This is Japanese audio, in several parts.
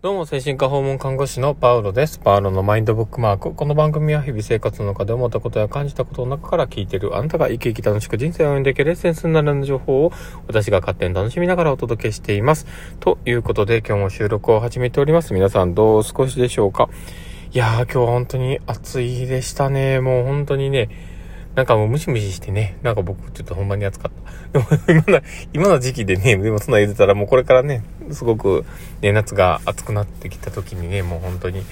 どうも、精神科訪問看護師のパウロです。パウロのマインドブックマーク。この番組は日々生活の中で思ったことや感じたことの中から聞いているあなたが生き生き楽しく人生を歩んでいけるエッセンスになる情報を私が勝手に楽しみながらお届けしています。ということで今日も収録を始めております。皆さんどう少しでしょうか？いやー今日は本当に暑いでしたね。もう本当にね、なんかもうムシムシしてね、なんか僕ちょっとほんまに暑かった。でも今の、今の時期でね、でもそんな言ってたらもうこれからね、すごく、ね、夏が暑くなってきた時にね、もう本当に、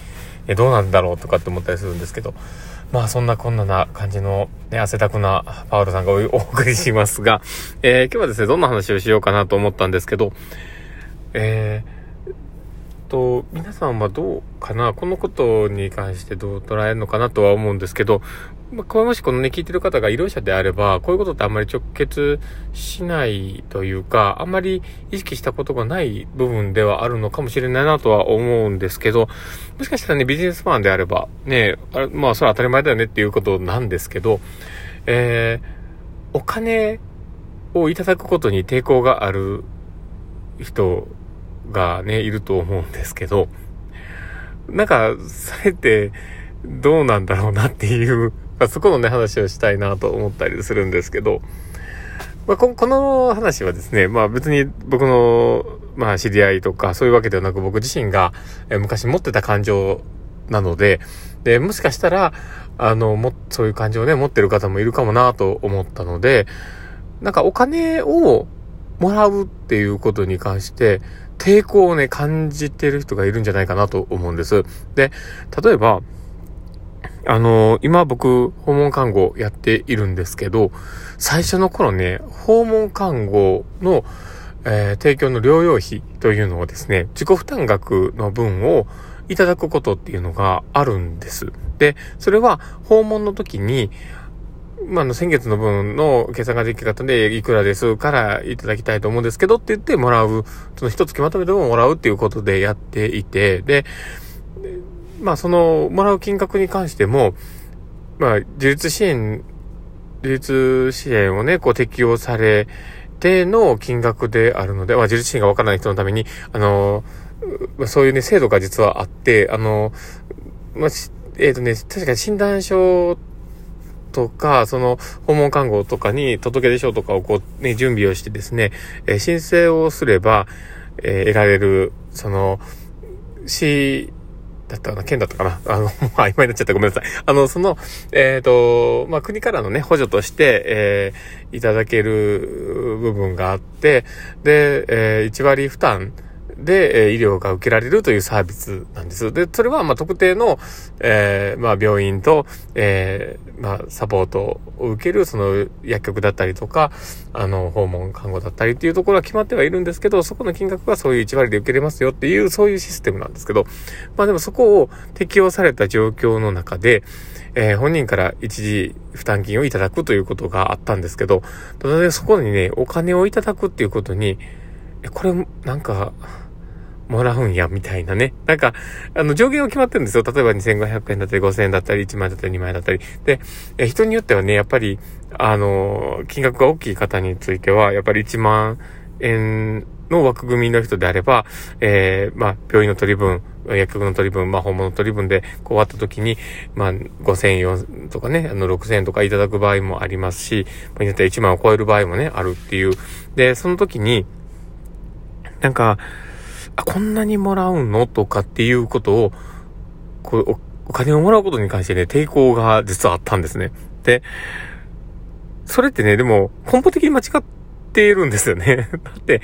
え、どうなんだろうとかって思ったりするんですけど、まあそんなこんなな感じの、ね、汗だくなパウロさんがお送りしますが、えー、今日はですね、どんな話をしようかなと思ったんですけど、えー、と、皆さんはどうかなこのことに関してどう捉えるのかなとは思うんですけど、まあ、もしこのね、聞いてる方が医療者であれば、こういうことってあんまり直結しないというか、あんまり意識したことがない部分ではあるのかもしれないなとは思うんですけど、もしかしたらね、ビジネスマンであれば、ね、あまあ、それは当たり前だよねっていうことなんですけど、えー、お金をいただくことに抵抗がある人がね、いると思うんですけど、なんか、それってどうなんだろうなっていう、まあ、そこのね、話をしたいなと思ったりするんですけど、まあ、この話はですね、まあ別に僕の、まあ知り合いとかそういうわけではなく僕自身が昔持ってた感情なので、で、もしかしたら、あの、も、そういう感情をね、持ってる方もいるかもなと思ったので、なんかお金をもらうっていうことに関して、抵抗をね、感じてる人がいるんじゃないかなと思うんです。で、例えば、あの、今僕、訪問看護やっているんですけど、最初の頃ね、訪問看護の、えー、提供の療養費というのをですね、自己負担額の分をいただくことっていうのがあるんです。で、それは訪問の時に、まあ、の、先月の分の計算ができ方でいくらですからいただきたいと思うんですけどって言ってもらう、その一月まとめてももらうっていうことでやっていて、で、まあ、その、もらう金額に関しても、まあ、自立支援、自立支援をね、こう適用されての金額であるので、まあ、自立支援がわからない人のために、あの、そういうね、制度が実はあって、あの、まあ、えっ、ー、とね、確かに診断書とか、その訪問看護とかに届け出書とかをこうね、準備をしてですね、えー、申請をすれば、えー、得られる、その、市、だったかな県だったかな あの、曖昧になっちゃったごめんなさい。あの、その、えっ、ー、と、まあ、国からのね、補助として、えー、いただける部分があって、で、えー、1割負担で、え医療が受けられるというサービスなんです。で、それは、ま特定の、えー、まあ、病院と、えー、まあ、サポートを受ける、その、薬局だったりとか、あの、訪問看護だったりっていうところは決まってはいるんですけど、そこの金額がそういう1割で受けれますよっていう、そういうシステムなんですけど、まあでもそこを適用された状況の中で、えー、本人から一時負担金をいただくということがあったんですけど、ただね、そこにね、お金をいただくっていうことに、え、これ、なんか、もらうんや、みたいなね。なんか、あの、上限は決まってるんですよ。例えば2500円だったり5000円だったり1万円だったり2万円だったり。で、え人によってはね、やっぱり、あの、金額が大きい方については、やっぱり1万円の枠組みの人であれば、えー、まあ、病院の取り分、薬局の取り分、まあ、訪問の取り分で、こう終わった時に、まあ、5000円とかね、あの、6000円とかいただく場合もありますし、まあ、1万を超える場合もね、あるっていう。で、その時に、なんか、あ、こんなにもらうの？とかっていうことを、こうお、金をもらうことに関してね、抵抗が実はあったんですね。で、それってね、でも根本的に間違っているんですよね。だって、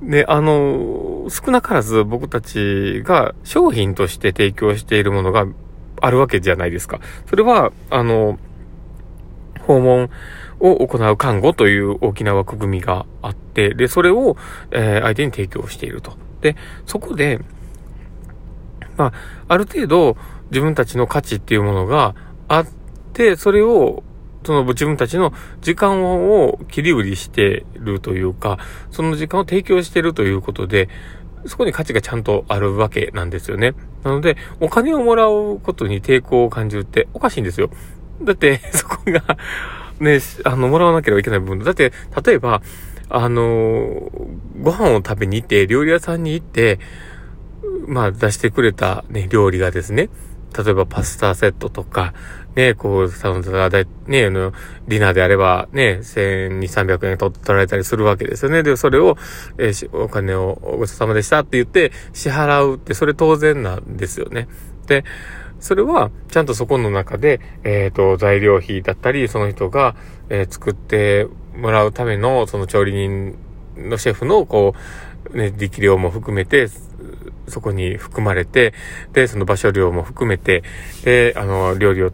ね、あの、少なからず僕たちが商品として提供しているものがあるわけじゃないですか。それは、あの、訪問を行う看護という大きな枠組みがあって、で、それを、えー、相手に提供していると。で、そこで、まあ、ある程度自分たちの価値っていうものがあって、それを、その自分たちの時間を切り売りしてるというか、その時間を提供してるということで、そこに価値がちゃんとあるわけなんですよね。なので、お金をもらうことに抵抗を感じるっておかしいんですよ。だって、そこがね、あの、もらわなければいけない部分だ。って、例えば、あの、ご飯を食べに行って、料理屋さんに行って、まあ出してくれたね、料理がですね、例えばパスタセットとか、ね、こう、頼んだ、ね、あの、ディナーであれば、ね、1200、300円取取られたりするわけですよね。で、それを、えー、お金をごちそうさまでしたって言って支払うって、それ当然なんですよね。で、それは、ちゃんとそこの中で、えっ、ー、と、材料費だったり、その人が、えー、作ってもらうための、その調理人のシェフの、こう、ね、力量も含めて、そこに含まれて、で、その場所量も含めて、で、あの、料理を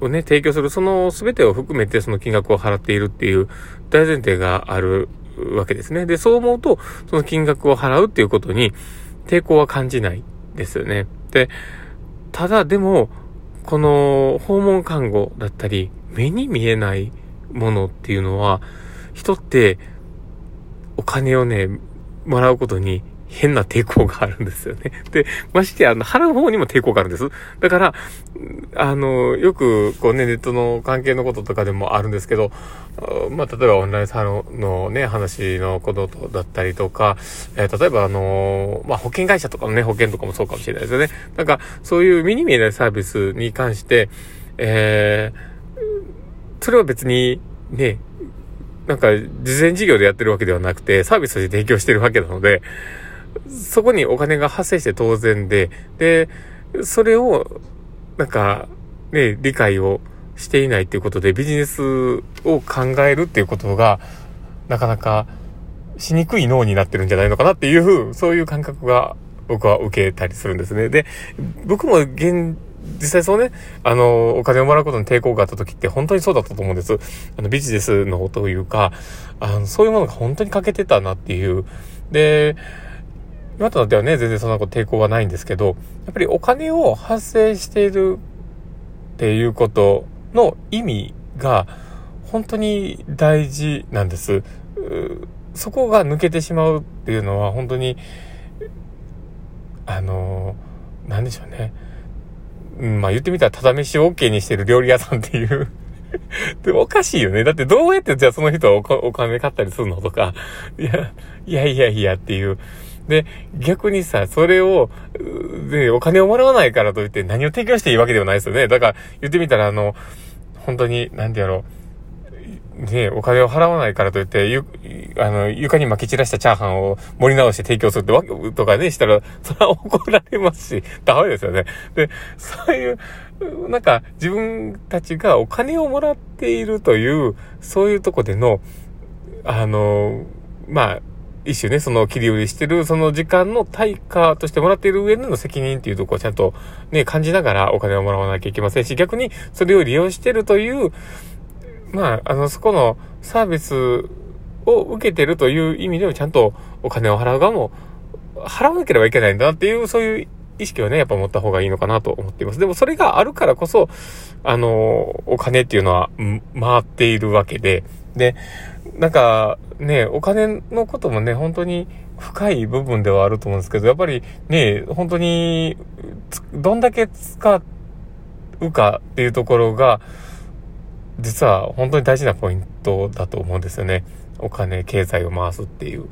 をね、提供する、その全てを含めてその金額を払っているっていう大前提があるわけですね。で、そう思うと、その金額を払うっていうことに抵抗は感じないですよね。で、ただでも、この訪問看護だったり、目に見えないものっていうのは、人ってお金をね、もらうことに変な抵抗があるんですよね。で、まして、あの、払う方にも抵抗があるんです。だから、あの、よく、こうね、ネットの関係のこととかでもあるんですけど、まあ、例えばオンラインサロンのね、話のことだったりとか、えー、例えばあのまあ、保険会社とかのね、保険とかもそうかもしれないですよね。なんか、そういう目に見えないサービスに関して、えー、それは別に、ね、なんか、事前事業でやってるわけではなくて、サービスとして提供してるわけなので、そこにお金が発生して当然で、で、それを、なんか、ね、理解をしていないっていうことでビジネスを考えるっていうことが、なかなかしにくい脳になってるんじゃないのかなっていう、そういう感覚が僕は受けたりするんですね。で、僕も現、実際そうね、あの、お金をもらうことに抵抗があった時って本当にそうだったと思うんです。あの、ビジネスのというか、あの、そういうものが本当に欠けてたなっていう。で、今となってはね、全然そんなこと抵抗はないんですけど、やっぱりお金を発生しているっていうことの意味が本当に大事なんです。そこが抜けてしまうっていうのは本当に、あの、なんでしょうね。うん、まあ言ってみたら、ただ飯を OK にしてる料理屋さんっていう でおかしいよね。だってどうやってじゃあその人はお金買ったりするのとか、いや、いやいやいやっていう。で、逆にさ、それを、で、お金をもらわないからといって何を提供していいわけではないですよね。だから、言ってみたら、あの、本当に、なんてやろう。ねお金を払わないからといって、ゆ、あの、床に巻き散らしたチャーハンを盛り直して提供するってわけ、とかね、したら、それは怒られますし、ダメですよね。で、そういう、なんか、自分たちがお金をもらっているという、そういうとこでの、あの、まあ、一種ね、その切り売りしてる、その時間の対価としてもらっている上での責任っていうとこをちゃんとね、感じながらお金をもらわなきゃいけませんし、逆にそれを利用してるという、まあ、あの、そこのサービスを受けてるという意味でもちゃんとお金を払う側も、払わなければいけないんだなっていう、そういう意識はね、やっぱ持った方がいいのかなと思っています。でもそれがあるからこそ、あの、お金っていうのは回っているわけで、で、なんかね、お金のこともね、本当に深い部分ではあると思うんですけど、やっぱりね、本当に、どんだけ使うかっていうところが、実は本当に大事なポイントだと思うんですよね。お金、経済を回すっていう。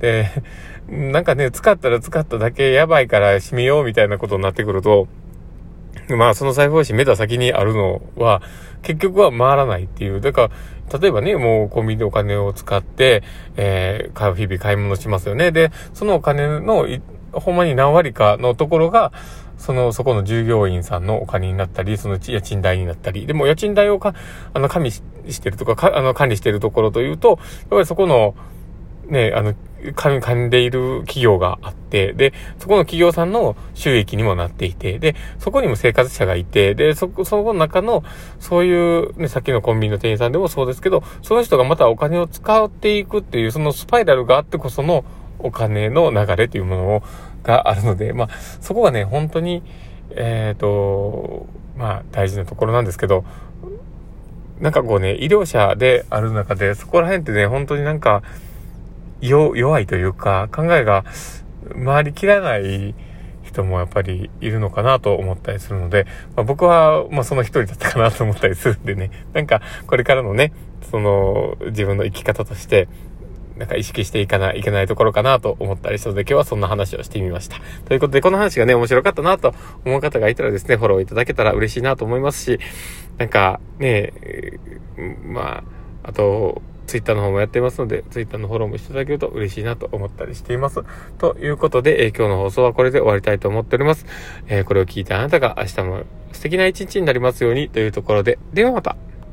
で、なんかね、使ったら使っただけやばいから閉めようみたいなことになってくると、まあその財布を閉めた先にあるのは、結局は回らないっていう。だから、例えばね、もうコンビニでお金を使って、えー、買う日々買い物しますよね。で、そのお金の、ほんまに何割かのところが、その、そこの従業員さんのお金になったり、その家賃代になったり、でも家賃代をか、あの、加味してるとか、かあの、管理してるところというと、やっぱりそこの、ね、あの、噛んでいる企業があって、で、そこの企業さんの収益にもなっていて、で、そこにも生活者がいて、で、そ、そこの中の、そういう、ね、さっきのコンビニの店員さんでもそうですけど、その人がまたお金を使っていくっていう、そのスパイラルがあってこそのお金の流れというものをがあるので、まあ、そこがね、本当に、えっ、ー、と、まあ、大事なところなんですけど、なんかこうね、医療者である中で、そこら辺ってね、本当になんか、弱いというか、考えが回りきらない人もやっぱりいるのかなと思ったりするので、まあ、僕は、まあ、その一人だったかなと思ったりするんでね、なんか、これからのね、その、自分の生き方として、なんか意識していかないいけないところかなと思ったりしたので、今日はそんな話をしてみました。ということで、この話がね、面白かったなと思う方がいたらですね、フォローいただけたら嬉しいなと思いますし、なんか、ね、まあ、あと、ツイッターの方もやってますので、ツイッターのフォローもしていただけると嬉しいなと思ったりしています。ということで、えー、今日の放送はこれで終わりたいと思っております。えー、これを聞いたあなたが明日も素敵な一日になりますようにというところで、ではまた。